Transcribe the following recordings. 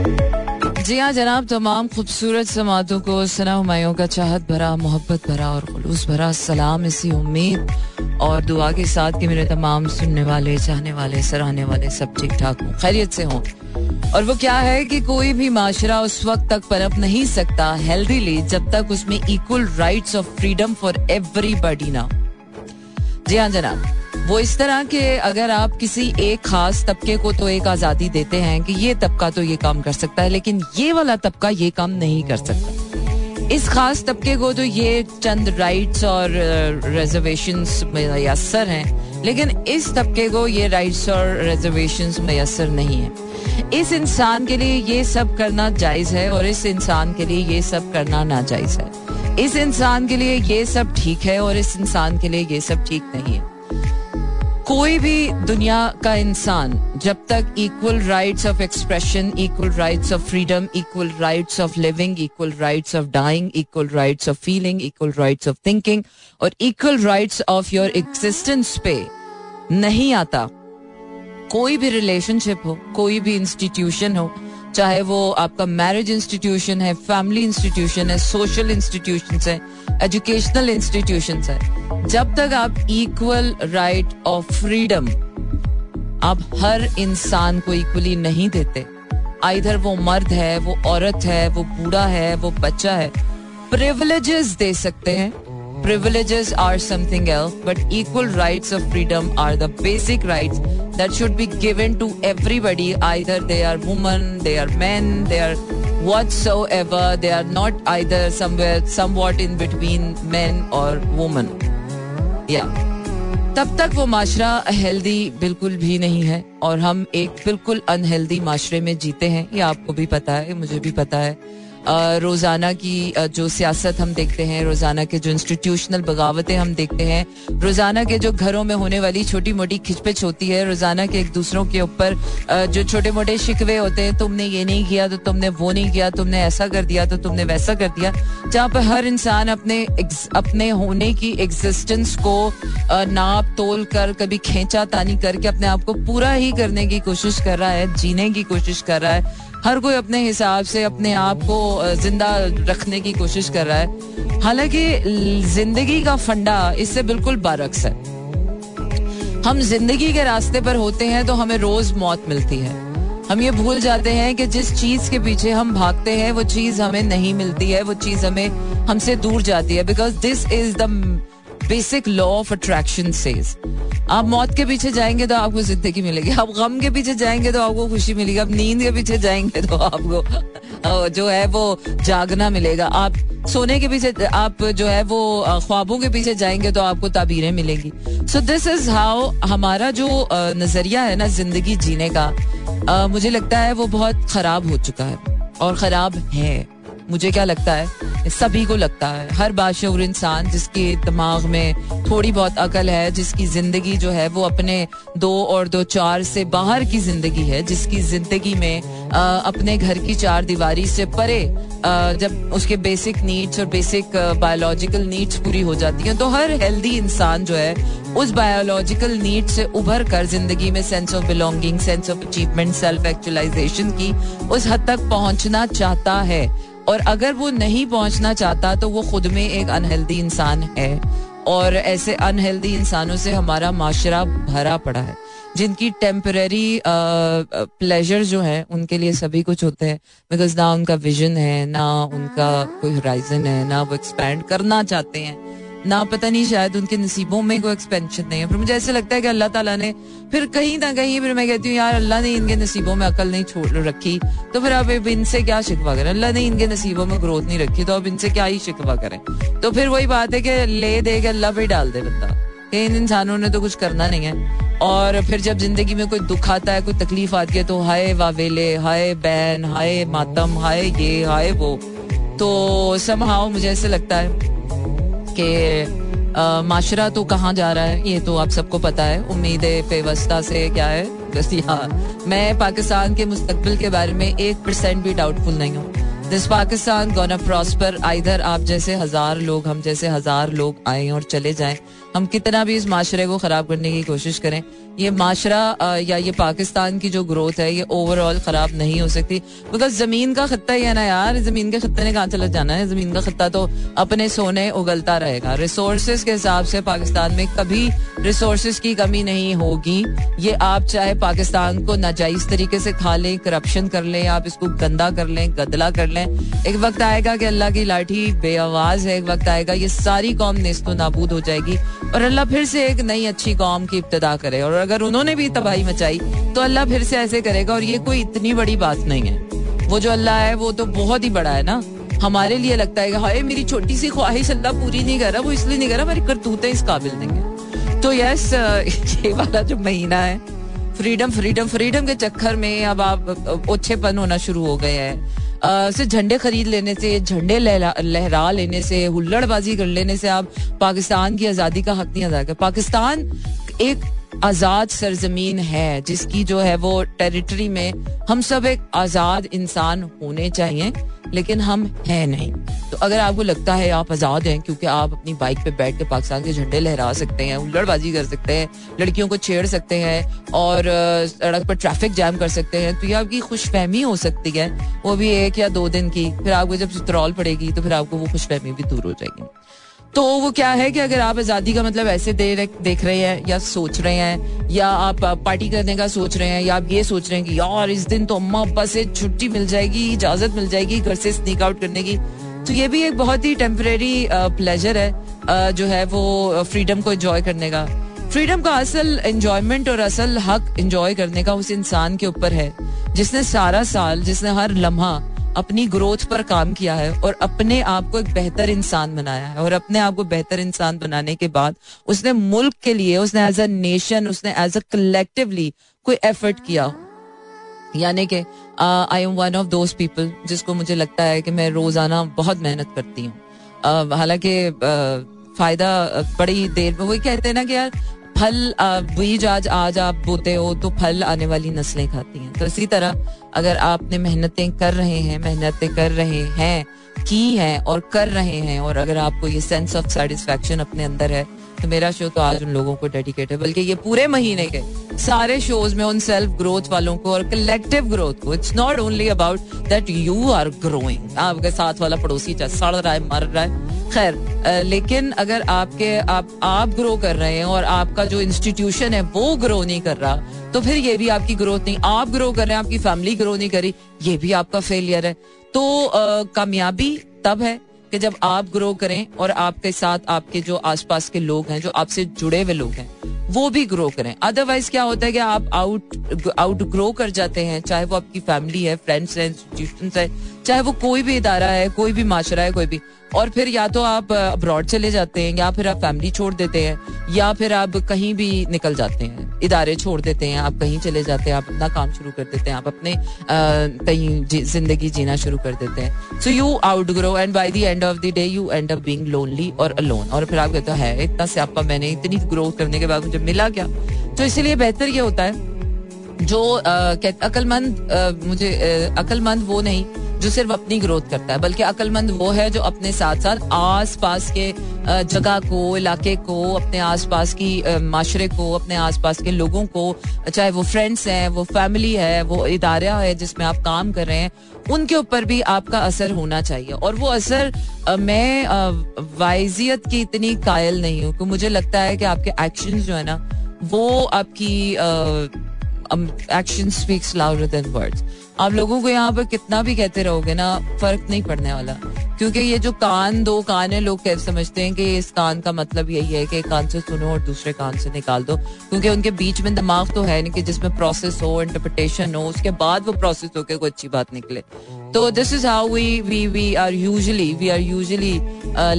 जी हाँ जनाब, तमाम खूबसूरत समातों को सना हमायों का चाहत भरा, मोहब्बत भरा और खलूस भरा सलाम इसी उम्मीद और दुआ के साथ कि मेरे तमाम सुनने वाले, चाहने वाले, सराहने वाले सब ठीक ठाक हों, खैरियत से हों। और वो क्या है कि कोई भी माशरा उस वक्त तक पनप नहीं सकता हेल्दीली जब तक उसमें equal rights of freedom for everybody ना जी हाँ जनाब। वो इस तरह के अगर आप किसी एक खास तबके को तो एक आज़ादी देते हैं कि ये तबका तो ये काम कर सकता है, लेकिन ये वाला तबका ये काम नहीं कर सकता। इस खास तबके को तो ये चंद राइट्स और रिजर्वेशन मैसर हैं, लेकिन इस तबके को ये राइट्स और रिजर्वेशन मैसर नहीं है। इस इंसान के लिए ये सब करना जायज़ है और इस इंसान के लिए ये सब करना नाजायज है। इस इंसान के लिए ये सब ठीक है और इस इंसान के लिए ये सब ठीक नहीं है। कोई भी दुनिया का इंसान, जब तक equal rights of expression equal rights of freedom equal rights of living equal rights of dying equal rights of feeling equal rights of thinking और equal rights of your existence पे नहीं आता। कोई भी रिलेशनशिप हो, कोई भी इंस्टीट्यूशन हो चाहे वो आपका मैरिज इंस्टीट्यूशन है फैमिली इंस्टीट्यूशन है सोशल इंस्टीट्यूशन है एजुकेशनल इंस्टीट्यूशन है, जब तक आप इक्वल राइट ऑफ़ फ्रीडम आप हर इंसान को इक्वली नहीं देते। इधर वो मर्द है, वो औरत है, वो बूढ़ा है, वो बच्चा है प्रिवलेजेस दे सकते हैं privileges are something else, but equal rights of freedom are the basic rights that should be given to everybody. Either they are women, they are men, they are whatsoever. They are not either somewhere, somewhat in between men or women. Yeah. तब तक वो माशरा healthy बिल्कुल भी नहीं है और हम एक बिल्कुल अनहेल्दी माशरे में जीते हैं ये आपको भी पता है मुझे भी पता है रोज़ाना की जो सियासत हम देखते हैं, रोज़ाना के जो इंस्टीट्यूशनल बगावतें हम देखते हैं, रोज़ाना के जो घरों में होने वाली छोटी मोटी खिचपिच होती है, रोज़ाना के एक दूसरों के ऊपर जो छोटे मोटे शिकवे होते हैं, तुमने ये नहीं किया तो तुमने वो नहीं किया, तुमने ऐसा कर दिया तो तुमने वैसा कर दिया, जहाँ पर हर इंसान अपने अपने होने की एग्जिस्टेंस को नाप, तोल कर, कभी खेचा तानी करके अपने आप को पूरा ही करने की कोशिश कर रहा है, जीने की कोशिश कर रहा है हर कोई अपने हिसाब से अपने आप को ज़िंदा रखने की कोशिश कर रहा है। हालाँकि, ज़िंदगी का फंडा इससे बिल्कुल बारक्स है। हम ज़िंदगी के रास्ते पर होते हैं तो हमें रोज मौत मिलती है। हम ये भूल जाते हैं कि जिस चीज़ के पीछे हम भागते हैं, वो चीज़ हमें नहीं मिलती है, वो चीज़ हमें हमसे दूर जाती है। Because this is the basic law of attraction says आप मौत के पीछे जाएँगे तो आपको ज़िंदगी मिलेगी। आप गम के पीछे जाएँगे तो आपको खुशी मिलेगी। आप नींद के पीछे जाएँगे तो आपको जो है वो जागना मिलेगा। आप सोने के पीछे, आप जो है वो ख्वाबों के पीछे जाएँगे तो आपको ताबीरें मिलेंगी। सो दिस इज़ हाउ हमारा जो नज़रिया है ना ज़िंदगी जीने का मुझे लगता है वो बहुत खराब हो चुका है और खराब है। मुझे क्या लगता है? सभी को लगता है। हर बाशूर इंसान जिसके दिमाग में थोड़ी बहुत अकल है जिसकी ज़िंदगी जो है वो अपने दो और दो चार से बाहर की ज़िंदगी है जिसकी ज़िंदगी में आ, अपने घर की चार दीवारी से परे आ, जब उसके बेसिक नीड्स और बेसिक बायोलॉजिकल नीड्स पूरी हो जाती हैं तो हर हेल्दी इंसान जो है उस बायोलॉजिकल नीड से उभर कर ज़िंदगी में sense of belonging sense of achievement self actualisation की उस हद तक पहुँचना चाहता है। और अगर वो नहीं पहुँचना चाहता तो वो खुद में एक अनहेल्दी इंसान है। और ऐसे अनहेल्दी इंसानों से हमारा माशरा भरा पड़ा है। जिनकी टेम्पररी प्लेजर जो है, उनके लिए सभी कुछ होते हैं। बिकॉज़ ना उनका विजन है, ना उनका कोई होराइजन है, ना वो एक्सपैंड करना चाहते हैं। ना पता नहीं, शायद उनके नसीबों में कोई एक्सपेंशन नहीं है। फिर मुझे ऐसे लगता है कि अल्लाह ताला ने फिर कहीं ना कहीं, फिर मैं कहती हूँ, यार, अल्लाह ने इनके नसीबों में अकल नहीं छोड़ रखी तो फिर आप इनसे क्या शिकवा करें? अल्लाह ने इनके नसीबों में ग्रोथ नहीं रखी तो अब इनसे क्या ही शिकवा करें? तो फिर वही बात है कि ले दे के अल्लाह पे डाल दे बंदा इन इंसानों ने तो कुछ करना नहीं है। और फिर जब ज़िंदगी में कोई दुख आता है, कोई तकलीफ़ आती है तो हाय वावेले, हाय बहन, हाय मातम, हाय ये, हाय वो तो समहाव मुझे ऐसे लगता है कि माशरा तो कहाँ जा रहा है? ये तो आप सबको पता है। उम्मीद पेवस्ता से क्या है? बस यहाँ। मैं पाकिस्तान के मुस्तबिल के बारे में एक परसेंट भी डाउटफुल नहीं हूँ। This Pakistan gonna prosper either आप जैसे हज़ार लोग, हम जैसे हज़ार लोग आए और चले जाएँ। हम कितना भी इस माशरे को खराब करने की कोशिश करें। ये माशरा या ये पाकिस्तान की जो ग्रोथ है, ये ओवरऑल खराब नहीं हो सकती। बिकॉज़ ज़मीन का खत्ता ही है ना यार। ज़मीन के खत्ते ने कहा चला जाना है? ज़मीन का खत्ता तो अपने सोने उगलता रहेगा। रिसोर्सेज के हिसाब से पाकिस्तान में कभी रिसोर्सेज की कमी नहीं होगी। ये आप चाहे पाकिस्तान को नाजायज तरीके से खा लें करप्शन कर लें, आप इसको गंदा कर लें, गदला कर लें। एक वक्त आएगा कि अल्लाह की लाठी बेआवाज है, एक वक्त आएगा, ये सारी कौम नेस्तो नाबूद हो जाएगी। और अल्लाह फिर से एक नई अच्छी कौम की इब्तदा करे। और अगर उन्होंने भी तबाही मचाई तो अल्लाह फिर से ऐसे करेगा। और ये कोई इतनी बड़ी बात नहीं है। वो जो अल्लाह है, वो तो बहुत ही बड़ा है ना। हमारे लिए लगता है हाय, मेरी छोटी सी ख्वाहिश अल्लाह पूरी नहीं कर रहा, वो इसलिए नहीं कर रहा, हमारी करतूतें इस काबिल नहीं है। तो यस ये वाला जो महीना है फ्रीडम फ्रीडम फ्रीडम के चक्कर में अब आप ओछेपन होना शुरू हो गए हैं। सिर्फ़ झंडे खरीद लेने से, झंडे लहरा लेने से, हुल्लड़बाजी कर लेने से आप पाकिस्तान की आज़ादी का हक नहीं अदा कर पाकिस्तान एक आज़ाद सरजमीन है, जिसकी जो है वो टेरिटरी में हम सब एक आज़ाद इंसान होने चाहिए, लेकिन हम हैं नहीं। तो अगर आपको लगता है आप आज़ाद हैं, क्योंकि आप अपनी बाइक पे बैठ के पाकिस्तान के झंडे लहरा सकते हैं उल्लड़बाजी कर सकते हैं, लड़कियों को छेड़ सकते हैं, और सड़क पर ट्रैफ़िक जैम कर सकते हैं तो ये आपकी खुशफहमी हो सकती है। वो भी एक या दो दिन की, फिर आपको जब चित्रौल पड़ेगी तो फिर आपको वो खुशफहमी भी दूर हो जाएगी। तो वो क्या है कि अगर आप आज़ादी का मतलब ऐसे दे देख रहे हैं, या सोच रहे हैं, या आप पार्टी करने का सोच रहे हैं, या आप ये सोच रहे हैं कि यार, इस दिन तो अम्मा अब्बा से छुट्टी मिल जाएगी, इजाज़त मिल जाएगी घर से स्नीक आउट करने की। तो ये भी एक बहुत ही टेम्परेरी प्लेजर है जो है वो फ्रीडम को एंजॉय करने का। फ्रीडम का असल इंजॉयमेंट और असल हक एंजॉय करने का उस इंसान के ऊपर है, जिसने सारा साल, जिसने हर लम्हा अपनी ग्रोथ पर काम किया है और अपने आप को एक बेहतर इंसान बनाया है और अपने आप को बेहतर इंसान बनाने के बाद उसने मुल्क के लिए, उसने एज अ नेशन उसने एज अ कलेक्टिवली कोई एफर्ट किया यानी कि I am one of those people जिसको मुझे लगता है कि मैं रोज़ाना बहुत मेहनत करती हूँ। हालाँकि फ़ायदा बड़ी देर में, वही कहते हैं ना कि यार फल बीज आज आज आप बोते हो तो फल आने वाली नस्लें खाती हैं। तो इसी तरह अगर आपने मेहनतें कर रहे हैं, मेहनतें कर रहे हैं, की हैं और कर रहे हैं, और अगर आपको ये सेंस ऑफ़ सेटिस्फेक्शन अपने अंदर है तो मेरा शो तो आज उन लोगों को डेडिकेट है। बल्कि ये पूरे महीने के सारे शोज़ में उन सेल्फ ग्रोथ वालों को और कलेक्टिव ग्रोथ को it's not only about that you are growing आपके साथ वाला पड़ोसी चाहे सड़ रहा है, मर रहा है खैर लेकिन अगर आपके, आप आप ग्रो कर रहे हैं और आपका जो इंस्टीट्यूशन है वो ग्रो नहीं कर रहा तो फिर ये भी आपकी ग्रोथ नहीं। आप ग्रो कर रहे हैं, आपकी फैमिली ग्रो नहीं करी, ये भी आपका फेलियर है। तो कामयाबी तब है कि जब आप ग्रो करें और आपके साथ आपके जो आसपास के लोग हैं, जो आपसे जुड़े हुए लोग हैं, वो भी ग्रो करें। अदरवाइज़ क्या होता है कि आप आउट आउट ग्रो कर जाते हैं, चाहे वो आपकी फैमिली है फ्रेंड्स है इंस्टीट्यूशन है चाहे वो कोई भी इदारा है, कोई भी माशरा है, कोई भी। और फिर या तो आप अब्रॉड चले जाते हैं, या फिर आप फैमिली छोड़ देते हैं, या फिर आप कहीं भी निकल जाते हैं। इदारे छोड़ देते हैं, आप कहीं चले जाते हैं, आप अपना काम शुरू कर देते हैं, आप अपने कहीं ज़िंदगी जीना शुरू कर देते हैं। So you outgrow and by the end of the day you end up being lonely और अलोन और फिर आप कहते हैं इतना स्यापा मैंने, इतनी ग्रो करने के बाद मुझे मिला क्या? तो इसीलिए बेहतर ये होता है, जो अकलमंद मुझे अकलमंद वो नहीं जो सिर्फ़ अपनी ग्रोथ करता है, बल्कि अक्लमंद वो है जो अपने साथ साथ आस पास के जगह को, इलाके को, अपने आस पास की माशरे को, अपने आस पास के लोगों को, चाहे वो फ्रेंड्स हैं, वो फैमिली है, वो इदारा है जिसमें आप काम कर रहे हैं, उनके ऊपर भी आपका असर होना चाहिए। और वो असर मैं वाइजियत की इतनी कायल नहीं हूँ मुझे लगता है कि आपके एक्शन जो है ना, वो आपकी action speaks louder than words आप लोगों को यहाँ पर कितना भी कहते रहोगे ना, फ़र्क नहीं पड़ने वाला। क्योंकि ये जो कान, दो कान है, लोग कैसे समझते हैं कि इस कान का मतलब यही है कि एक कान से सुनो और दूसरे कान से निकाल दो। क्योंकि उनके बीच में दिमाग तो है नहीं कि जिसमें प्रोसेस हो इंटरप्रिटेशन हो, उसके बाद वो प्रोसेस होकर कोई अच्छी बात निकले। तो this is how we we we are usually we are usually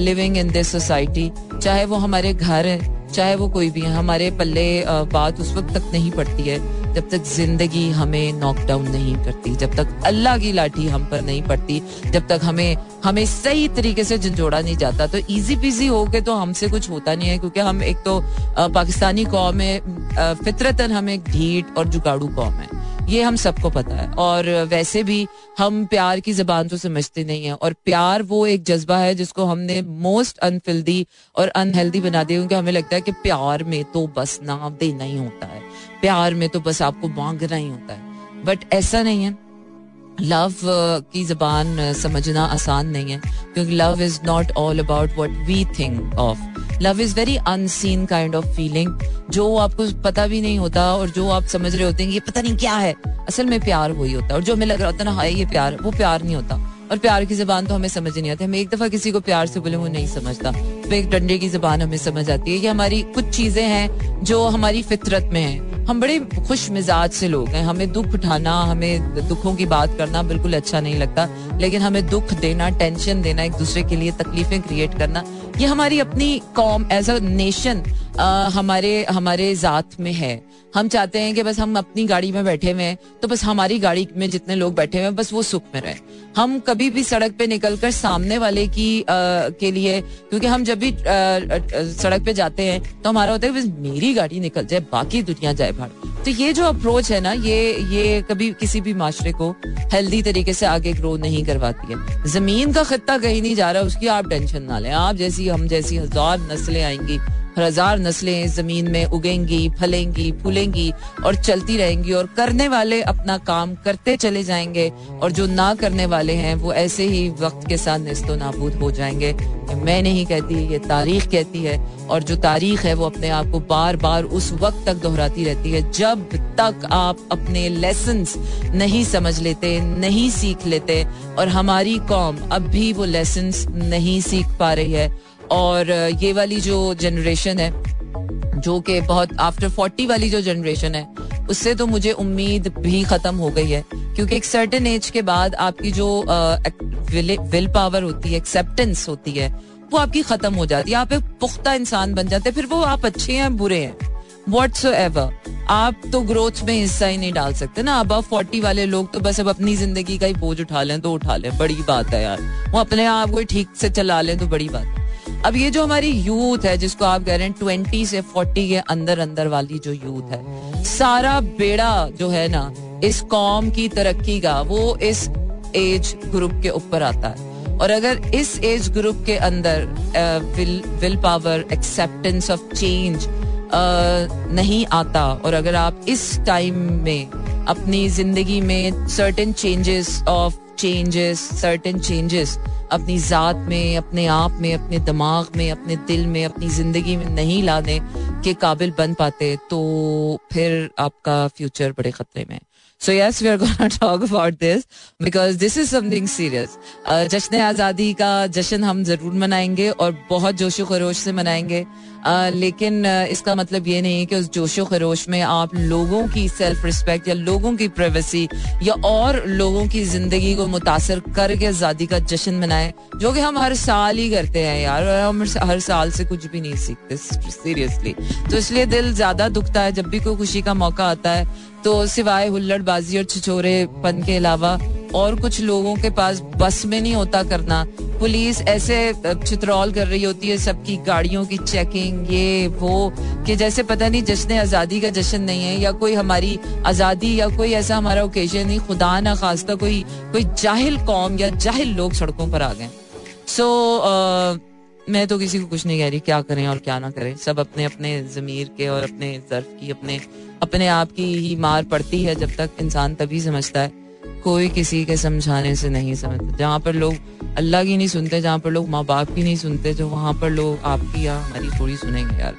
living in this society चाहे वो हमारे घर है, चाहे वो कोई भी है, हमारे पल्ले बात उस वक्त तक नहीं पड़ती है। जब तक ज़िंदगी हमें नॉकडाउन नहीं करती, जब तक अल्लाह की लाठी हम पर नहीं पड़ती, जब तक हमें हमें सही तरीके से झंझोड़ा नहीं जाता तो इजी पीजी हो के तो हमसे कुछ होता नहीं है, क्योंकि हम एक तो पाकिस्तानी कौम है फितरतन हम एक ढीठ और जुगाड़ू कौम है। ये हम सबको पता है। और वैसे भी हम प्यार की जबान तो समझते नहीं है, और प्यार वो एक जज्बा है जिसको हमने मोस्ट अनफिल्दी और अनहेल्दी बना दिया, क्योंकि हमें लगता है कि प्यार में तो बस नाम देना ही होता है। प्यार में तो बस आपको मांगना ही होता है। बट ऐसा नहीं है। लव uh, की जबान uh, समझना आसान नहीं है। क्योंकि love is not all about what we think of love is very unseen kind of feeling जो आपको पता भी नहीं होता और जो आप समझ रहे होते हैं ये पता नहीं क्या है। असल में प्यार वही होता है। और जो हमें लग रहा होता है ना हाय ये प्यार वो प्यार नहीं होता। और प्यार की जबान तो हमें समझ नहीं आती। हमें एक दफ़ा किसी को प्यार से बोले, वो नहीं समझता। तो एक डंडे की जबान हमें समझ आती है कि हमारी कुछ चीज़ें हैं जो हमारी फितरत में है। हम बड़े खुश मिजाज से लोग हैं। हमें दुख उठाना, हमें दुखों की बात करना बिल्कुल अच्छा नहीं लगता। लेकिन हमें दुख देना टेंशन देना, एक दूसरे के लिए तकलीफें क्रिएट करना, ये हमारी अपनी कॉम एज अ नेशन हमारे हमारे जात में है। हम चाहते हैं कि बस हम अपनी गाड़ी में बैठे हुए हैं तो बस हमारी गाड़ी में जितने लोग बैठे हुए हैं बस वो सुख में रहे। हम कभी भी सड़क पे निकलकर सामने वाले की आ, के लिए क्योंकि हम जब भी आ, सड़क पे जाते हैं तो हमारा होता है बस मेरी गाड़ी निकल जाए बाकी दुनिया जाए भाड़। तो ये जो अप्रोच है ना ये ये कभी किसी भी माशरे को हेल्दी तरीके से आगे ग्रो नहीं करवाती है। ज़मीन का खत्ता कहीं नहीं जा रहा उसकी आप टेंशन ना लें। आप जैसी हम जैसी हज़ार नस्लें आएँगी हज़ार नस्लें ज़मीन में उगेंगी, फलेंगी, फूलेंगी और चलती रहेंगी और करने वाले अपना काम करते चले जाएँगे और जो ना करने वाले हैं, वो ऐसे ही वक्त के साथ निस्तो नाबूद हो जाएँगे। मैं नहीं कहती ये तारीख कहती है और जो तारीख है, वो अपने आप को बार बार उस वक्त तक दोहराती रहती है, जब तक आप अपने लेसन नहीं समझ लेते, नहीं सीख लेते और हमारी कौम अब भी वो लेसन नहीं सीख पा रही है। और ये वाली जो जनरेशन है, जो कि बहुत आफ्टर फोर्टी वाली जो जनरेशन है, उससे तो मुझे उम्मीद भी खत्म हो गई है। क्योंकि एक सर्टन एज के बाद आपकी जो विल पावर होती है एक्सेप्टेंस होती है, वो आपकी खत्म हो जाती है। आप एक पुख्ता इंसान बन जाते हैं, फिर वो आप अच्छे हैं बुरे हैं। वॉट एवर आप तो ग्रोथ में हिस्सा ही नहीं डाल सकते ना। अब फोर्टी वाले लोग तो बस अब अपनी ज़िंदगी का ही बोझ उठा लें तो उठा लें। बड़ी बात है यार। वो अपने आप को ठीक से चला लें तो बड़ी बात है। अब ये जो हमारी यूथ है, जिसको आप कह रहे हैं ट्वेंटी से फोर्टी के अंदर अंदर वाली जो यूथ है, सारा बेड़ा जो है ना, इस कौम की तरक्की का, वो इस एज ग्रुप के ऊपर आता है। और अगर इस एज ग्रुप के अंदर will willpower acceptance of change नहीं आता, और अगर आप इस टाइम में, अपनी ज़िंदगी में certain changes of changes certain changes अपनी ज़ात में, अपने आप में, अपने दिमाग में, अपने दिल में, अपनी ज़िंदगी में नहीं लाने के काबिल बन पाते तो फिर आपका फ्यूचर बड़े खतरे में so yes we are gonna talk about this because this is something serious जश्न आज़ादी का जश्न हम ज़रूर मनाएँगे और बहुत जोशो खरोश से मनाएँगे। लेकिन इसका मतलब ये नहीं है कि उस जोशो खरोश में आप लोगों की सेल्फ रिस्पेक्ट या लोगों की प्राइवेसी या और लोगों की ज़िंदगी को मुतासर करके आज़ादी का जश्न मनाए, जो कि हम हर साल ही करते हैं यार हम हर साल से कुछ भी नहीं सीखते सीरियसली तो इसलिए दिल ज़्यादा दुखता है, जब भी कोई खुशी का मौका आता है तो सिवाय हुल्लड़बाजी और छिछोरे पन के अलावा और कुछ लोगों के पास बस में नहीं होता करना। पुलिस ऐसे चित्रौल कर रही होती है, सबकी गाड़ियों की चेकिंग ये वो कि जैसे पता नहीं जश्न आज़ादी का जश्न नहीं है या कोई हमारी आज़ादी या कोई ऐसा हमारा ओकेजन नहीं खुदा ना खास्ता कोई कोई जाहिल कौम या जाहिल लोग सड़कों पर आ गए। सो so, uh, मैं तो किसी को कुछ नहीं कह रही क्या करें और क्या ना करें। सब अपने अपने जमीर के और अपने जर्फ की अपने अपने आप की ही मार पड़ती है जब तक इंसान तभी समझता है। कोई किसी के समझाने से नहीं समझते। जहाँ पर लोग अल्लाह की नहीं सुनते, जहाँ पर लोग माँ बाप की नहीं सुनते जो वहाँ पर लोग आपकी या हमारी थोड़ी सुनेंगे यार।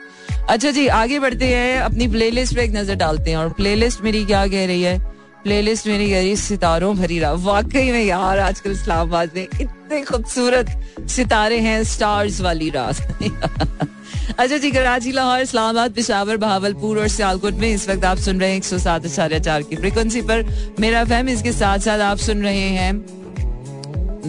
अच्छा जी, आगे बढ़ते हैं, अपनी प्लेलिस्ट पे एक नज़र डालते हैं और प्लेलिस्ट मेरी क्या कह रही है? प्लेलिस्ट मेरी कह रही है, सितारों भरी रात। वाकई में यार, आजकल इस्लामाबाद में इतने खूबसूरत सितारे हैं स्टार्स वाली रात। अच्छा जी, कराची, लाहौर, इस्लामाबाद, पिशावर बहावलपुर और सियालकोट में इस वक्त आप सुन रहे हैं एक सौ सात आचार्य चार की फ्रिक्वेंसी पर। मेरा फैम इसके साथ साथ आप सुन रहे हैं।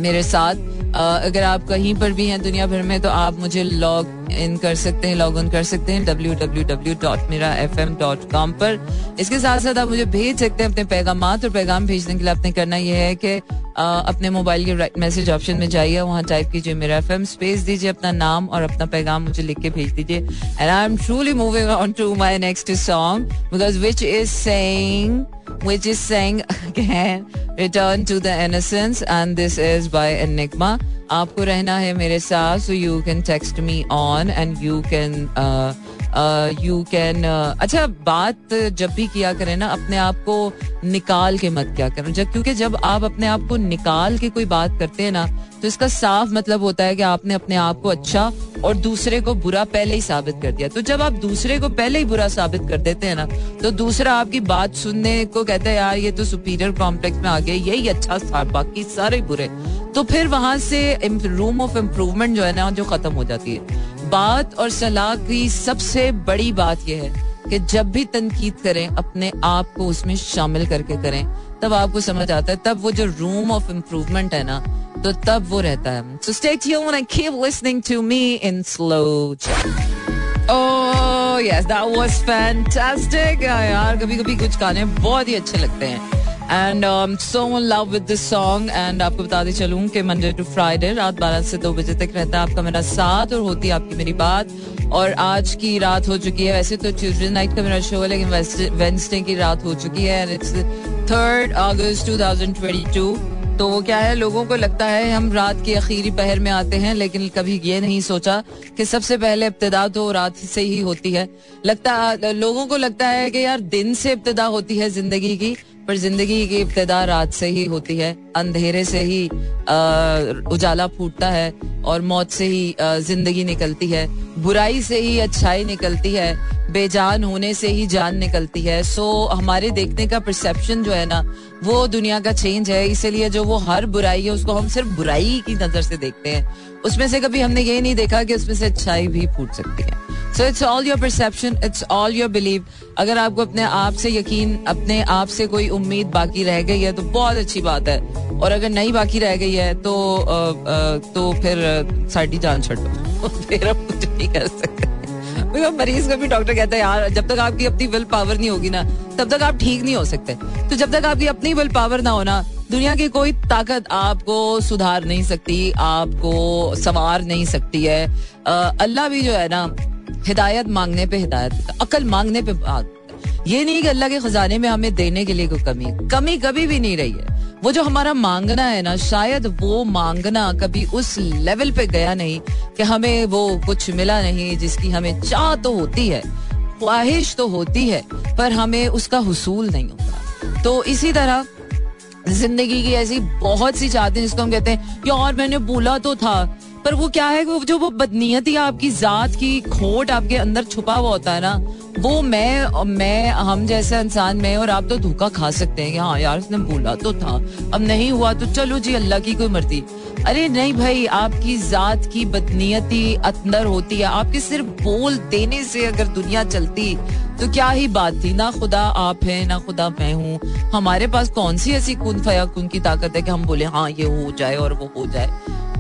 मेरे साथ अगर आप कहीं पर भी हैं दुनिया भर में तो आप मुझे लॉग इन कर सकते हैं लॉग इन कर सकते हैं डब्ल्यू डब्ल्यू डब्ल्यू डॉट मेरा एफ़ एम डॉट कॉम पर। इसके साथ साथ आप मुझे भेज सकते हैं अपने पैगाम और पैगाम भेजने के लिए आपने करना यह है कि अपने मोबाइल के मैसेज ऑप्शन में जाइए, वहाँ टाइप कीजिए मेरा एफ़ एम स्पेस दीजिए अपना नाम और अपना पैगाम मुझे लिख के भेज दीजिए। And I am truly moving on to my next song because which is saying which is saying, again, return to the innocence, and this is by enigma. आपको रहना है मेरे साथ so you can text me on and you can you can अच्छा बात जब भी किया करें ना, अपने आप को निकाल के मत क्या करें। जब, क्योंकि जब आप अपने आप को निकाल के कोई बात करते हैं ना तो इसका साफ़ मतलब होता है कि आपने अपने आप को अच्छा और दूसरे को बुरा पहले ही साबित कर दिया। तो जब आप दूसरे को पहले ही बुरा साबित कर देते हैं ना तो दूसरा आपकी बात सुनने को कहता है, यार, ये तो सुपीरियर कॉम्प्लेक्स में आ गया, यही अच्छा था, बाकी सारे बुरे। तो फिर वहाँ से रूम ऑफ़ इम्प्रूवमेंट जो है ना, जो खत्म हो जाती है। बात और सलाह की सबसे बड़ी बात यह है कि जब भी तनकीद करें, अपने आप को उसमें शामिल करके करें। तब आपको समझ आता है, तब वो जो रूम ऑफ़ इम्प्रूवमेंट है ना तो तब वो रहता है। So stay tune and keep listening to me in slow oh yes that was fantastic यार कभी कभी कुछ गाने बहुत ही अच्छे लगते हैं। And so in love with this song and आपको बताते चलूँ कि मंडे टू फ्राइडे रात बारह से दो बजे तक रहता है आपका मेरा साथ और होती है आपकी मेरी बात। और आज की रात हो चुकी है, वैसे तो ट्यूजडे नाइट का मेरा शो है, लेकिन वेंसडे की रात हो चुकी है and it's third August two thousand twenty two तो वो क्या है, लोगों को लगता है हम रात के अखीरी पहर में आते हैं, लेकिन कभी ये नहीं सोचा कि सबसे पहले इब्तदा तो रात से ही होती है। लगता, लोगों को लगता है कि यार दिन से इब्तदा होती है ज़िंदगी की पर ज़िंदगी की इब्तदा रात से ही होती है अंधेरे से ही आ, उजाला फूटता है। और मौत से ही ज़िंदगी निकलती है। बुराई से ही अच्छाई निकलती है। बेजान होने से ही जान निकलती है। सो हमारे देखने का परसेप्शन जो है ना वो दुनिया का चेंज है। इसीलिए जो वो हर बुराई है उसको हम सिर्फ़ बुराई की नज़र से देखते हैं। उसमें से कभी हमने ये नहीं देखा कि उसमें से अच्छाई भी फूट सकती है। So it's all your perception it's all your believe अगर आपको अपने आप से यकीन अपने आप से कोई उम्मीद बाकी रह गई है तो बहुत अच्छी बात है। और अगर नहीं बाकी रह गई है तो आ, आ, तो फिर साड़ी जान छोड़ो फिर हम कुछ नहीं कर सकते। मरीज़ को भी डॉक्टर कहता है, यार, जब तक आपकी अपनी विल पावर नहीं होगी ना, तब तक आप ठीक नहीं हो सकते। तो जब तक आपकी अपनी विल पावर ना होना दुनिया की कोई ताकत आपको सुधार नहीं सकती, आपको संवार नहीं सकती है। अल्लाह भी जो है ना, हिदायत मांगने पे हिदायत अकल मांगने पे ये नहीं कि अल्लाह के खजाने में हमें देने के लिए कोई कमी कमी कभी भी नहीं रही है। वो जो हमारा मांगना है ना, शायद वो मांगना कभी उस लेवल पे गया नहीं कि हमें वो कुछ मिला नहीं जिसकी हमें चाह तो होती है, ख्वाहिश तो होती है, पर हमें उसका हसूल नहीं होता। तो इसी तरह ज़िंदगी की ऐसी बहुत सी चाहते हैं जिसको हम कहते हैं कि और मैंने बोला तो था। पर वो क्या है वो जो वो बदनीयत आपकी जात की खोट आपके अंदर छुपा हुआ होता है ना, वो मैं मैं, हम जैसे इंसान में और आप तो धोखा खा सकते हैं। हाँ यार उसने बोला तो था, अब नहीं हुआ तो चलो जी, अल्लाह की कोई मर्ज़ी। अरे नहीं भाई, आपकी जात की बदनीयती अंदर होती है। आपके सिर्फ़ बोल देने से अगर दुनिया चलती तो क्या ही बात थी। ना खुदा आप है, ना खुदा मैं हूँ। हमारे पास कौन सी ऐसी कुन फया कुन की ताकत है कि हम बोले हाँ ये हो जाए और वो हो जाए।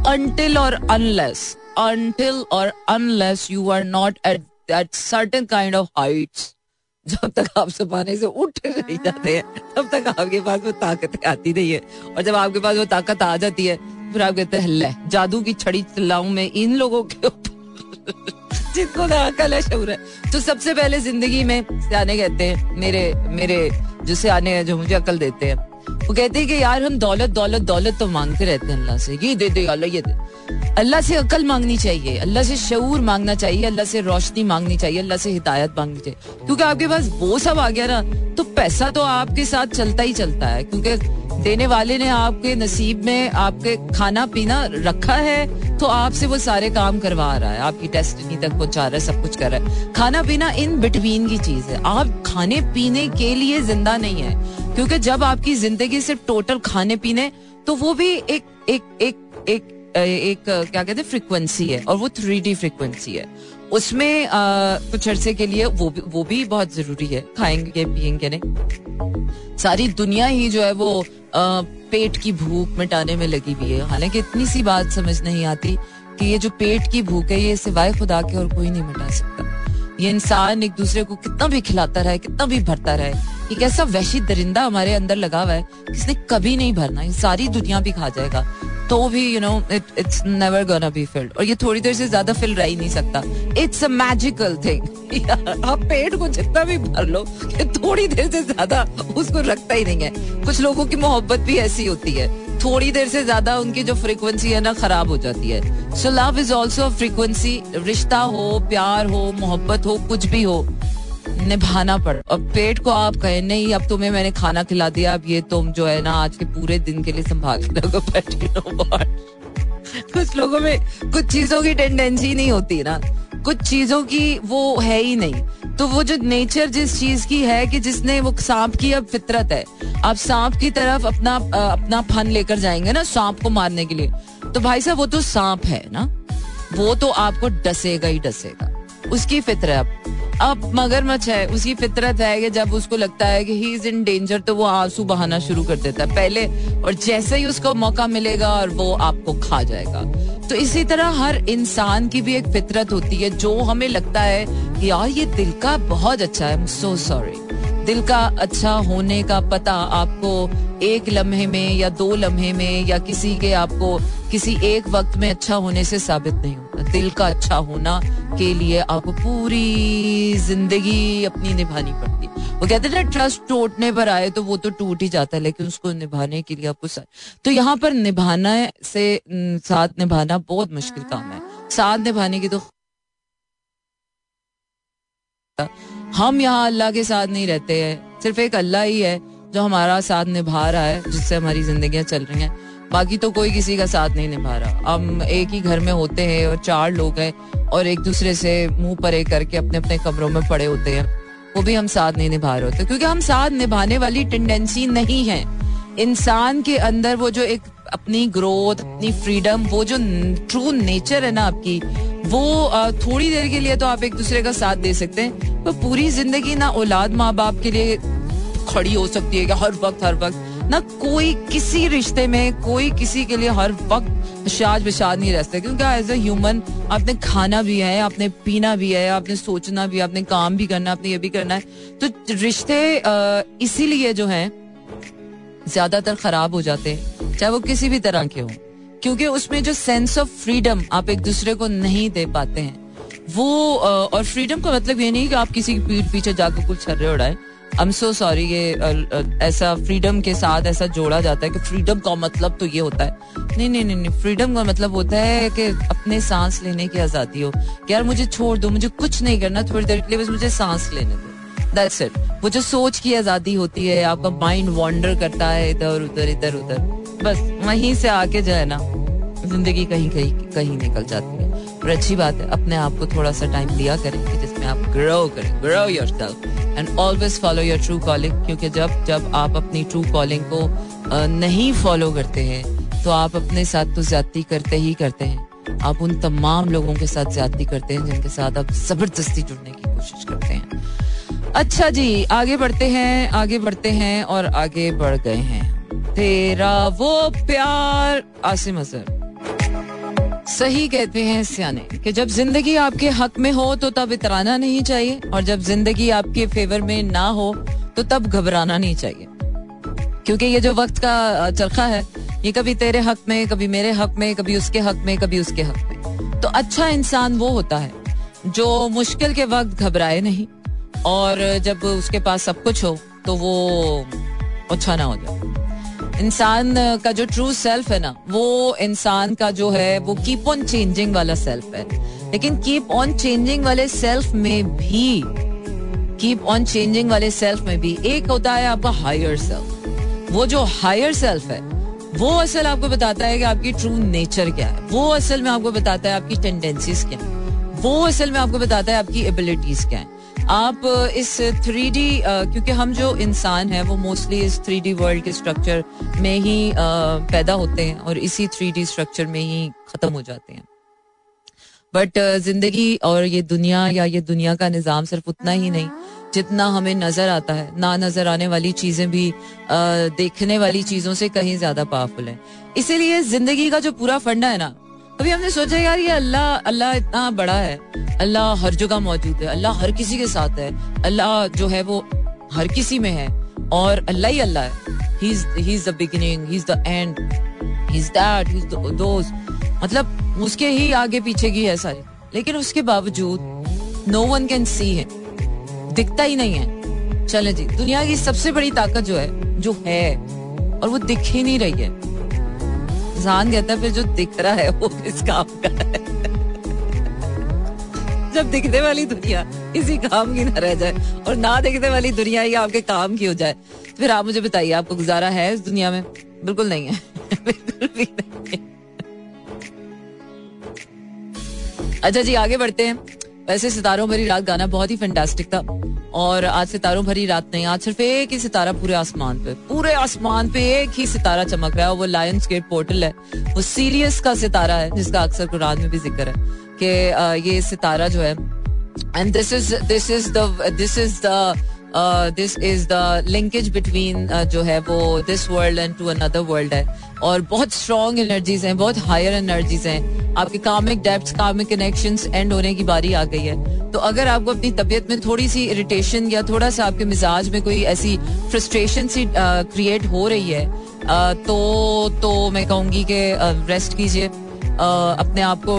अनटिल और अनलेस अनटिल और unless you are not at that certain kind of heights जब तक आप सपाने से उठ नहीं जाते हैं, तब तक आपके पास वो ताकत आती नहीं है। और जब आपके पास वो ताकत आ जाती है, फिर आप कहते हैं ले जादू की छड़ी चलाऊ में इन लोगों के जिनको ना अकल है शूर है। तो सबसे पहले ज़िंदगी में सियाने कहते हैं, मेरे मेरे जो सियाने हैं, जो मुझे अकल देते हैं वो कहते हैं कि यार हम दौलत दौलत दौलत तो मांगते रहते हैं अल्लाह से। ये दे दे, अल्लाह, ये दे। अल्लाह से अकल मांगनी चाहिए, अल्लाह से शूर मांगना चाहिए, अल्लाह से रोशनी मांगनी चाहिए, अल्लाह से हिदायत मांगनी चाहिए। क्योंकि आपके पास वो सब आ गया ना तो पैसा तो आपके साथ चलता ही चलता है। क्योंकि देने वाले ने आपके नसीब में आपके खाना, पीना रखा है तो आपसे वो सारे काम करवा रहा है। आपकी डेस्टिनी तक पहुँचा रहा है, सब कुछ कर रहा है। खाना, पीना इन बिटवीन की चीज़ है। आप खाने, पीने के लिए ज़िंदा नहीं है। क्योंकि जब आपकी ज़िंदगी सिर्फ़ टोटल खाने पीने तो वो भी एक एक एक एक एक, क्या कहते हैं फ्रिक्वेंसी है, और वो थ्री डी फ्रिक्वेंसी है। उसमें कुछ अरसे के लिए वो भी वो भी बहुत ज़रूरी है, खाएँगे, पियेंगे नहीं। सारी दुनिया ही जो है वो पेट की भूख मिटाने में लगी हुई है। हालाँकि इतनी सी बात समझ नहीं आती कि ये जो पेट की भूख है, ये सिवाय खुदा के और कोई नहीं मिटा सकता। ये इंसान एक दूसरे को कितना भी खिलाता रहे, कितना भी भरता रहे। एक ऐसा वैशी दरिंदा हमारे अंदर लगा हुआ है, जिसने कभी नहीं भरना। ये सारी दुनिया भी खा जाएगा। तो भी you know it it's never gonna be filled और ये थोड़ी देर से ज़्यादा फिल रह ही नहीं सकता. इट्स अ मैजिकल थिंग आप पेट को जितना भी भर लो थोड़ी देर से ज़्यादा उसको रखता ही नहीं है. कुछ लोगों की मोहब्बत भी ऐसी होती है. थोड़ी देर से ज़्यादा उनकी जो फ्रीक्वेंसी है ना, खराब हो जाती है. So love is also frequency रिश्ता हो, प्यार हो, मोहब्बत हो, कुछ भी हो. निभाना पड़ और पेट को आप कहे, नहीं, अब तुम्हें मैंने खाना खिला दिया, अब ये तुम जो है ना, आज के पूरे दिन के लिए संभाल के रखो कुछ लोगों में, कुछ चीज़ों की टेंडेंसी नहीं होती ना। कुछ चीज़ों की वो है ही नहीं। तो वो जो नेचर जिस चीज़ की है कि जिसने वो सांप की अब फितरत है। आप सांप की तरफ़ अपना अपना फन लेकर जाएँगे ना सांप को मारने के लिए। तो भाई साहब, वो तो सांप है ना। वो तो आपको डसेगा ही डसेगा। उसकी फितरत अब मगरमच्छ है, उसकी फितरत है कि जब उसको लगता है कि ही इज़ इन डेंजर तो वो आँसू बहाना शुरू कर देता है पहले, और जैसे ही उसको मौका मिलेगा और वो आपको खा जाएगा। तो इसी तरह हर इंसान की भी एक फितरत होती है, जो हमें लगता है कि यार, ये दिल का बहुत अच्छा है सो सॉरी दिल का अच्छा होने का पता आपको एक लम्हे में या दो लम्हे में या किसी के आपको किसी एक वक्त में अच्छा होने से साबित नहीं होता। दिल का अच्छा होना के लिए आपको पूरी ज़िंदगी अपनी निभानी पड़ती है। वो कहते हैं ट्रस्ट टूटने पर आए तो वो तो टूट ही जाता है, लेकिन उसको निभाने के लिए आपको तो यहाँ पर निभाना से साथ निभाना बहुत मुश्किल काम है। साथ निभाने की तो हम यहाँ अल्लाह के साथ नहीं रहते हैं। सिर्फ़ एक अल्लाह ही है जो हमारा साथ निभा रहा है, जिससे हमारी जिंदगियाँ चल रही हैं। बाकी तो कोई किसी का साथ नहीं निभा रहा। हम एक ही घर में होते हैं और चार लोग हैं और एक दूसरे से मुँह परे करके अपने अपने कमरों में पड़े होते हैं। वो भी हम साथ नहीं निभा रहे होते, क्योंकि हम साथ निभाने वाली टेंडेंसी नहीं है। इंसान के अंदर वो जो एक अपनी ग्रोथ, अपनी फ्रीडम वो जो ट्रू नेचर है ना आपकी, वो थोड़ी देर के लिए तो आप एक दूसरे का साथ दे सकते हैं, पर पूरी ज़िंदगी ना औलाद माँ बाप के लिए खड़ी हो सकती है कि हर वक्त हर वक्त, ना कोई किसी रिश्ते में, कोई किसी के लिए हर वक्त शाज विशाद नहीं रह क्योंकि एज ए ह्यूमन आपने खाना भी है, आपने पीना भी है, आपने सोचना भी है आपने काम भी करना, आपने ये भी करना है तो रिश्ते इसीलिए जो है ज़्यादातर खराब हो जाते हैं, चाहे वो किसी भी तरह के हो। क्योंकि उसमें जो सेंस ऑफ़ फ्रीडम आप एक दूसरे को नहीं दे पाते हैं, वो और फ्रीडम का मतलब ये नहीं कि आप किसी की पीठ पीछे जाकर कुछ छर्रे उड़ाए आई एम सो सॉरी ये ऐसा फ्रीडम के साथ ऐसा जोड़ा जाता है कि फ्रीडम का मतलब तो ये होता है। नहीं नहीं नहीं नहीं फ्रीडम का मतलब होता है कि अपने सांस लेने की आज़ादी हो। यार मुझे छोड़ दो, मुझे कुछ नहीं करना, थोड़ी देर के लिए बस मुझे सांस लेने दो। दैट्स इट वो जो सोच की आज़ादी होती है, आपका माइंड वॉन्डर करता है इधर, उधर इधर, उधर। बस वहीं से आके जो है ना, ज़िंदगी कहीं कहीं कहीं निकल जाती है। और अच्छी बात है, अपने आप को थोड़ा सा टाइम दिया करें कि जिसमें आप ग्रो करें। Grow yourself and always follow your true calling क्योंकि जब जब आप अपनी ट्रू कॉलिंग को नहीं फॉलो करते हैं तो आप अपने साथ तो ज्यादती करते ही करते हैं। आप उन तमाम लोगों के साथ ज्यादती करते हैं, जिनके साथ आप ज़बरदस्ती जुड़ने की कोशिश करते हैं। अच्छा जी, आगे बढ़ते हैं, आगे बढ़ते हैं और आगे बढ़ गए हैं। तेरा वो प्यार, आसिम अजहर सही कहते हैं सियाने कि जब ज़िंदगी आपके हक में हो तो तब इतराना नहीं चाहिए और जब ज़िंदगी आपके फेवर में ना हो तो तब घबराना नहीं चाहिए। क्योंकि ये जो वक्त का चरखा है, ये कभी तेरे हक में, कभी मेरे हक में, कभी उसके हक में, कभी उसके हक में। तो अच्छा इंसान वो होता है जो मुश्किल के वक्त घबराए नहीं। और जब उसके पास सब कुछ हो तो वो अच्छा ना हो जाए। इंसान का जो ट्रू सेल्फ है ना, वो इंसान का जो है, वो कीप ऑन चेंजिंग वाला सेल्फ है। लेकिन कीप ऑन चेंजिंग वाले सेल्फ में भी कीप ऑन चेंजिंग वाले सेल्फ में भी एक होता है आपका हायर सेल्फ वो जो हायर सेल्फ है, वो असल आपको बताता है कि आपकी ट्रू नेचर क्या है। वो असल में आपको बताता है आपकी टेंडेंसीज क्या है। वो असल में आपको बताता है आपकी एबिलिटीज क्या है। आप इस थ्री डी क्योंकि हम जो इंसान है, वो मोस्टली इस थ्री डी वर्ल्ड के स्ट्रक्चर में ही पैदा होते हैं और इसी थ्री डी स्ट्रक्चर में ही खत्म हो जाते हैं। बट ज़िंदगी और ये दुनिया या ये दुनिया का निज़ाम सिर्फ़ उतना ही नहीं, जितना हमें नज़र आता है, ना नज़र आने वाली चीज़ें भी देखने वाली चीज़ों से कहीं ज़्यादा पावरफुल है। इसीलिए ज़िंदगी का जो पूरा फंडा है ना कभी हमने सोचा यार ये अल्लाह अल्लाह इतना बड़ा है। अल्लाह हर जगह मौजूद है। अल्लाह हर किसी के साथ है। अल्लाह जो है वो हर किसी में है। और अल्लाह ही अल्लाह है। बिगिनिंग एंड दैट मतलब उसके ही आगे पीछे की है सारी। लेकिन उसके बावजूद नो वन कैन सी है दिखता ही नहीं है। चले जी, दुनिया की सबसे बड़ी ताकत जो है जो है, और वो दिख ही नहीं रही है। इंसान कहता है, फिर जो दिख रहा है, वो किस काम का है? जब दिखने वाली दुनिया किसी काम की ना रह जाए और ना दिखने वाली दुनिया ही आपके काम की हो जाए फिर आप मुझे बताइए, आपको गुजारा है इस दुनिया में? बिल्कुल नहीं है। अच्छा जी, आगे बढ़ते हैं। वैसे सितारों भरी रात गाना बहुत ही फैंटास्टिक था। और आज सितारों भरी रात नहीं, आज सिर्फ़ एक ही सितारा पूरे आसमान पे। पूरे आसमान पे एक ही सितारा चमक रहा है वो लायंस गेट पोर्टल है। वो सीरियस का सितारा है, जिसका अक्सर कुरान में भी ज़िक्र है कि ये सितारा जो है and this is this is this is the this is the linkage between जो है वो this world and to another world है। और बहुत स्ट्रॉन्ग एनर्जीज हैं, बहुत हायर एनर्जीज हैं। आपके karmic depth karmic connection and होने की बारी आ गई है। तो अगर आपको अपनी तबीयत में थोड़ी सी इरिटेशन या थोड़ा सा आपके मिजाज में कोई ऐसी फ्रस्ट्रेशन सी क्रिएट हो रही है तो तो मैं कहूँगी कि रेस्ट कीजिए। अपने आप को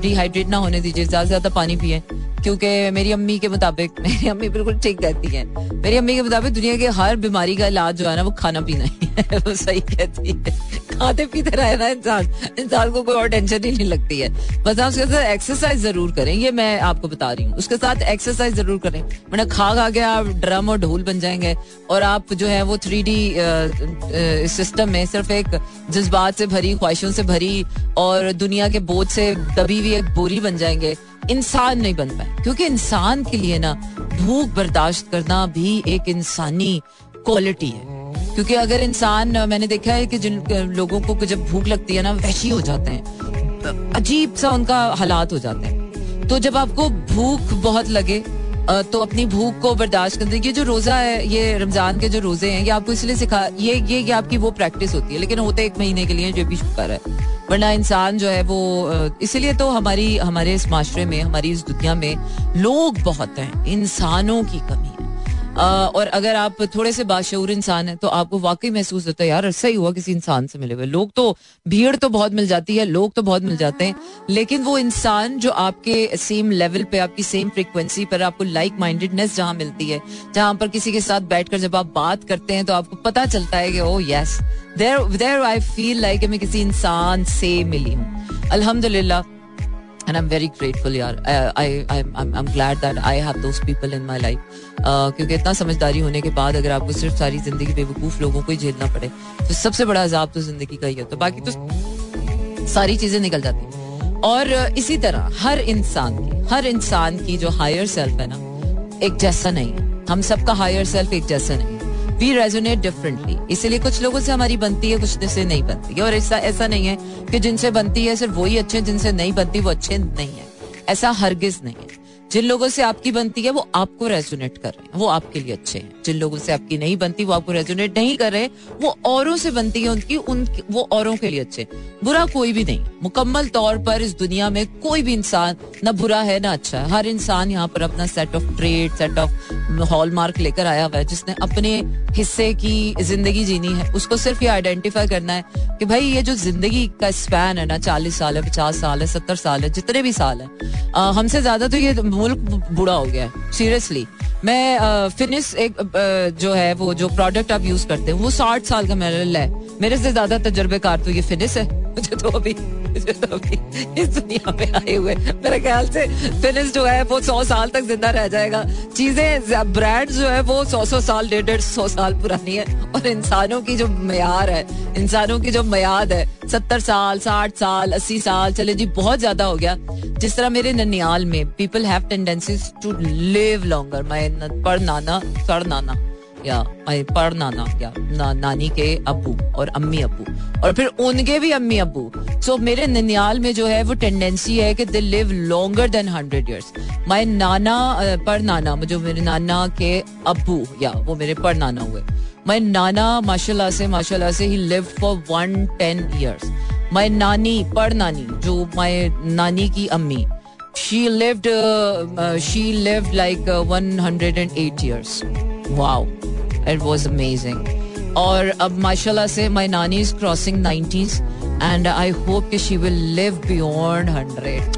डिहाइड्रेट ना होने दीजिए, ज़्यादा से ज़्यादा पानी पिए। क्योंकि मेरी अम्मी के मुताबिक, मेरी अम्मी बिल्कुल ठीक कहती है। मेरी अम्मी के मुताबिक दुनिया के हर बीमारी का इलाज जो है ना, वो खाना पीना ही है। वो सही कहती है। खाते पीते रहे ना इंसान इंसान को कोई और टेंशन ही नहीं लगती है। बस आप उसके साथ एक्सरसाइज ज़रूर करें, ये मैं आपको बता रही हूँ। उसके साथ एक्सरसाइज ज़रूर करें। मैंने खा खा के आप ड्रम और ढोल बन जाएँगे। और आप जो है, वो थ्री डी सिस्टम में सिर्फ़ एक जज्बात से भरी, ख्वाहिशों से भरी और दुनिया के बोझ से दबी हुई एक बोरी बन जाएँगे। इंसान नहीं बन पाए क्योंकि इंसान के लिए ना, भूख बर्दाश्त करना भी एक इंसानी क्वालिटी है। क्योंकि अगर इंसान, मैंने देखा है कि जिन लोगों को जब भूख लगती है ना, वैशी हो जाते हैं। अजीब सा उनका हालात हो जाते हैं। तो जब आपको भूख बहुत लगे तो अपनी भूख को बर्दाश्त करते ये जो रोजा है ये रमज़ान के जो रोज़े हैं ये आपको इसलिए सिखा ये ये, ये आपकी वो प्रैक्टिस होती है लेकिन होते एक महीने के लिए जो भी शुक्र है। वरना इंसान जो है वो इसलिए तो हमारी हमारे इस माशरे में हमारी इस दुनिया में लोग बहुत हैं इंसानों की कमी है। और अगर आप थोड़े से बाशूर इंसान हैं तो आपको वाकई महसूस होता है, यार, ऐसा ही हुआ किसी इंसान से मिले हुए। लोग तो भीड़ तो बहुत मिल जाती है, लोग तो बहुत मिल जाते हैं, लेकिन वो इंसान जो आपके सेम लेवल पे, आपकी सेम फ्रिक्वेंसी पर आपको लाइक माइंडेडनेस जहाँ मिलती है, जहाँ पर किसी के साथ बैठकर जब आप बात करते हैं तो आपको पता चलता है कि ओ yes there there I feel like मैं किसी इंसान से मिली हूँ। अल्हम्दुलिल्लाह and I'm very grateful यार I I I'm I'm glad that I have those people in my life. Uh, क्योंकि इतना समझदारी होने के बाद अगर आपको सिर्फ़ सारी ज़िंदगी बेवकूफ़ लोगों को ही झेलना पड़े तो सबसे बड़ा अजाब तो ज़िंदगी का ही होता तो बाकी तो सारी चीज़ें निकल जाती और इसी तरह हर इंसान की हर इंसान की जो हायर सेल्फ है ना एक जैसा नहीं है। हम सबका हायर सेल्फ एक जैसा नहीं वी रेजोनेट डिफरेंटली इसीलिए कुछ लोगों से हमारी बनती है, कुछ से नहीं बनती और ऐसा ऐसा नहीं है कि जिनसे बनती है, सिर्फ़ वही अच्छे जिनसे नहीं बनती, वो अच्छे नहीं है। ऐसा हरगिज नहीं है। जिन लोगों से आपकी बनती है, वो आपको रेजोनेट कर रहे हैं, वो आपके लिए अच्छे हैं। जिन लोगों से आपकी नहीं बनती, वो आपको रेजोनेट नहीं कर रहे, वो औरों से बनती है उनकी उन वो औरों के लिए अच्छे बुरा कोई भी नहीं। मुकम्मल तौर पर इस दुनिया में कोई भी इंसान ना बुरा है, ना अच्छा है। हर इंसान यहाँ पर अपना set of trade set of hallmark लेकर आया हुआ है, जिसने अपने हिस्से की ज़िंदगी जीनी है। उसको सिर्फ़ ये आइडेंटिफाई करना है कि भाई, ये जो ज़िंदगी का स्पैन है ना, चालीस साल है, पचास साल है, सत्तर साल है, जितने भी साल है हमसे ज़्यादा तो ये मुल्क बुरा हो गया है सीरियसली मैं फिनिश एक जो है, वो जो प्रोडक्ट आप यूज़ करते हैं, वो साठ साल का मेरा है। मेरे से ज़्यादा तजर्बेकार तो ये फिनिश है, मुझे तो तो अभी इस दुनिया में आए हुए। मेरे ख्याल से फिनिश जो है, वो सौ साल तक ज़िंदा रह जाएगा। चीज़ें ब्रांड जो है, वो सौ सौ साल, डेढ़ डेढ़ सौ साल पुरानी है। और इंसानों की जो मैार है, इंसानों की जो मैयाद है, सत्तर साल, साठ साल, अस्सी साल, चले जी, बहुत ज़्यादा हो गया। जिस तरह मेरे ननियाल में people have tendencies to live longer my पर नाना सड़ नाना। या पर नाना या ना, नानी के अबू और अम्मी अबू और फिर उनके भी अम्मी अबू सो so, मेरे ननियाल में जो है वो टेंडेंसी है कि they live longer than hundred years my नाना पर नाना जो मेरे नाना के अबू या वो मेरे पर नाना हुए। माय नाना माशाल्लाह से माशाल्लाह से ही live for one ten years my नानी पर नानी जो माय नानी की अम्मी she lived uh, uh, she lived like uh, 108 years wow. It was amazing और अब माशाल्लाह से माई नानी is crossing nineties and I hope कि she will live beyond hundred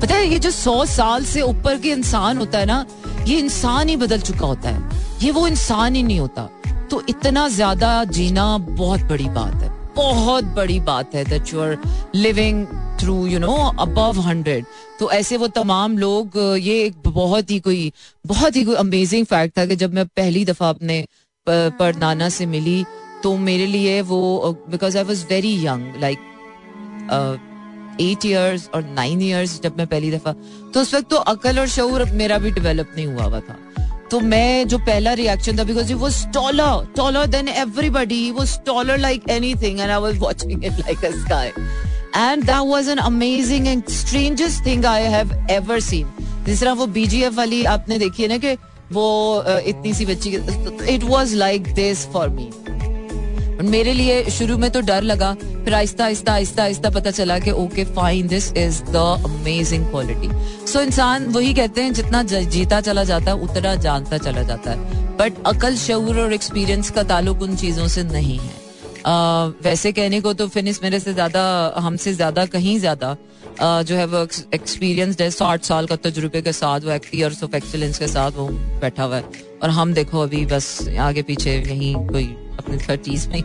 पता है, ये जो सौ साल से ऊपर के इंसान होता है ना, ये इंसान ही बदल चुका होता है। ये वो इंसान ही नहीं होता। तो इतना ज़्यादा जीना बहुत बड़ी बात है। बहुत बड़ी बात है that you are living through you know above hundred तो ऐसे वो तमाम लोग ये एक बहुत ही कोई बहुत ही कोई अमेजिंग फैक्ट था कि जब मैं पहली दफ़ा अपने पर नाना से मिली तो मेरे लिए वो because I was very young like eight years और नाइन ईयर्स जब मैं पहली दफ़ा तो उस वक्त तो अकल और शऊर मेरा भी डेवलप नहीं हुआ हुआ था। तो मैं जो पहला रिएक्शन था बिकॉज़ वो टॉलर टॉलर देन एवरीबडी वो taller like anything and I was watching it like a sky and that was an amazing and strangest thing I have ever seen जिस तरह वो बीजीएफ वाली आपने देखी है ना कि वो इतनी सी बच्ची it was like this for me मेरे लिए शुरू में तो डर लगा, फिर आहिस्ता आहिस्ता आहिस्ता आहिस्ता पता चला कि okay fine this is the amazing quality so इंसान वही कहते हैं, जितना जीता चला जाता है, उतना जानता चला जाता है. बट अकल शूर और एक्सपीरियंस का ताल्लुक उन चीज़ों से नहीं है. वैसे कहने को तो फिनिश मेरे से ज़्यादा, हमसे ज़्यादा, कहीं ज़्यादा जो है वो एक्सपीरियंस है, साठ साल का तजुर्बे के साथ, वो ईयर्स ऑफ़ एक्सीलेंस के साथ वो बैठा हुआ है। और हम देखो अभी बस आगे पीछे यहीं कोई अपने थर्टीज में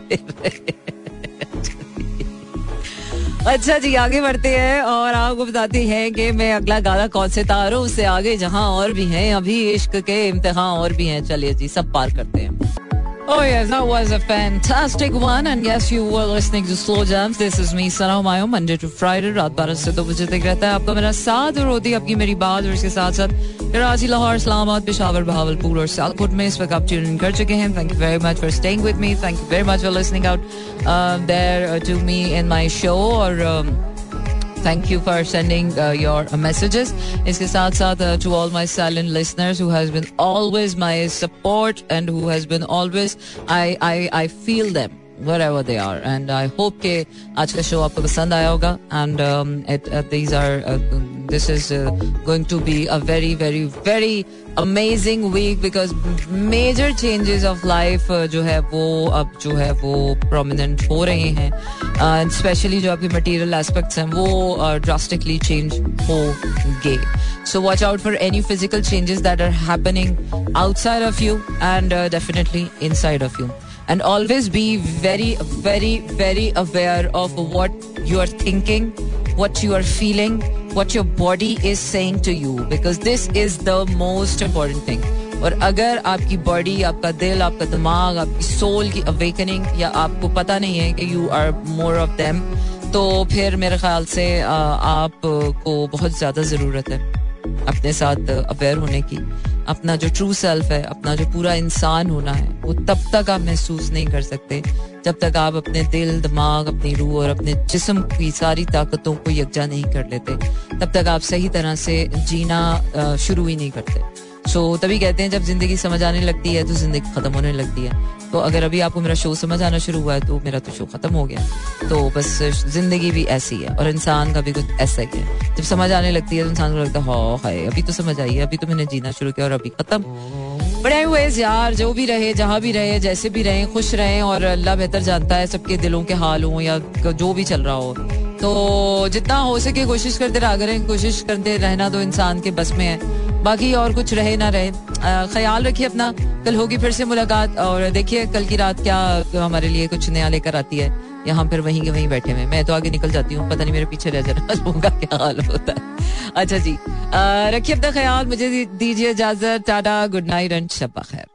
अच्छा जी, आगे बढ़ते हैं और आपको बताती हैं कि मैं अगला गाना कौन से तार उससे आगे, जहाँ और भी हैं, अभी इश्क के इम्तिहान और भी हैं। चलिए जी, सब पार करते हैं। Oh yes, that was a fantastic one. And yes, you were listening to Slow Jams. This is me, Sana Humayun, Monday to Friday, रात बारह से दो बजे तक रहता है आपका मेरा साथ और होती है आपकी मेरी बात और इसके साथ साथ कराची लाहौर इस्लामाबाद पिशावर बहावलपुर और सियालकोट में इस वक्त आप ट्यून कर चुके हैं thank you very much for staying with me thank you very much for listening out there to me in my show और uh, thank you for sending uh, your uh, messages इसके साथ साथ uh, to all my silent listeners who has been always my support and who has been always I I I feel them wherever they are and I hope के आज का show आपको पसंद आया होगा and um, it, uh, these are uh, this is uh, going to be a very very very amazing week because major changes of life uh, जो है वो अब जो है वो prominent हो रहे हैं uh, especially जो आपके material aspects हैं वो uh, drastically change होंगे so watch out for any physical changes that are happening outside of you and uh, definitely inside of you and always be very very very aware of what you are thinking what you are feeling What your body is saying to you, because this is the most important thing. और अगर आपकी body आपका दिल, आपका दिमाग, आपकी soul की awakening या आपको पता नहीं है कि you are more of them तो फिर मेरे ख्याल से आपको बहुत ज़्यादा ज़रूरत है अपने साथ अवेयर होने की। अपना जो ट्रू सेल्फ है, अपना जो पूरा इंसान होना है, वो तब तक आप महसूस नहीं कर सकते जब तक आप अपने दिल दिमाग अपनी रूह और अपने जिस्म की सारी ताकतों को यकजा नहीं कर लेते तब तक आप सही तरह से जीना शुरू ही नहीं करते। सो so, तभी कहते हैं जब ज़िंदगी समझ आने लगती है तो ज़िंदगी खत्म होने लगती है। तो अगर अभी आपको मेरा शो समझ आना शुरू हुआ है तो मेरा तो शो खत्म हो गया। तो बस ज़िंदगी भी ऐसी है और इंसान का भी कुछ ऐसा ही है। जब समझ आने लगती है तो इंसान को लगता है हाँ हाय अभी तो समझ आई है अभी तो मैंने जीना शुरू किया और अभी खत्म। बड़े हुए यार, जो भी रहे, जहाँ भी रहे, जैसे भी रहे, खुश रहे और अल्लाह बेहतर जानता है, सबके दिलों के हाल हो या जो भी चल रहा हो। तो जितना हो सके कोशिश करते रहा करें, कोशिश करते रहना तो इंसान के बस में है। बाकी और कुछ रहे ना रहे ख्याल रखिए अपना। कल होगी फिर से मुलाकात और देखिए कल की रात क्या हमारे लिए कुछ नया लेकर आती है। यहाँ फिर वहीं के वहीं बैठे हुए मैं तो आगे निकल जाती हूँ, पता नहीं मेरे पीछे रह जाना होगा क्या हाल होता है। अच्छा जी रखिए अपना ख्याल, मुझे दीजिए इजाज़त, टाटा, गुड नाइट, एंड शब्बा खैर।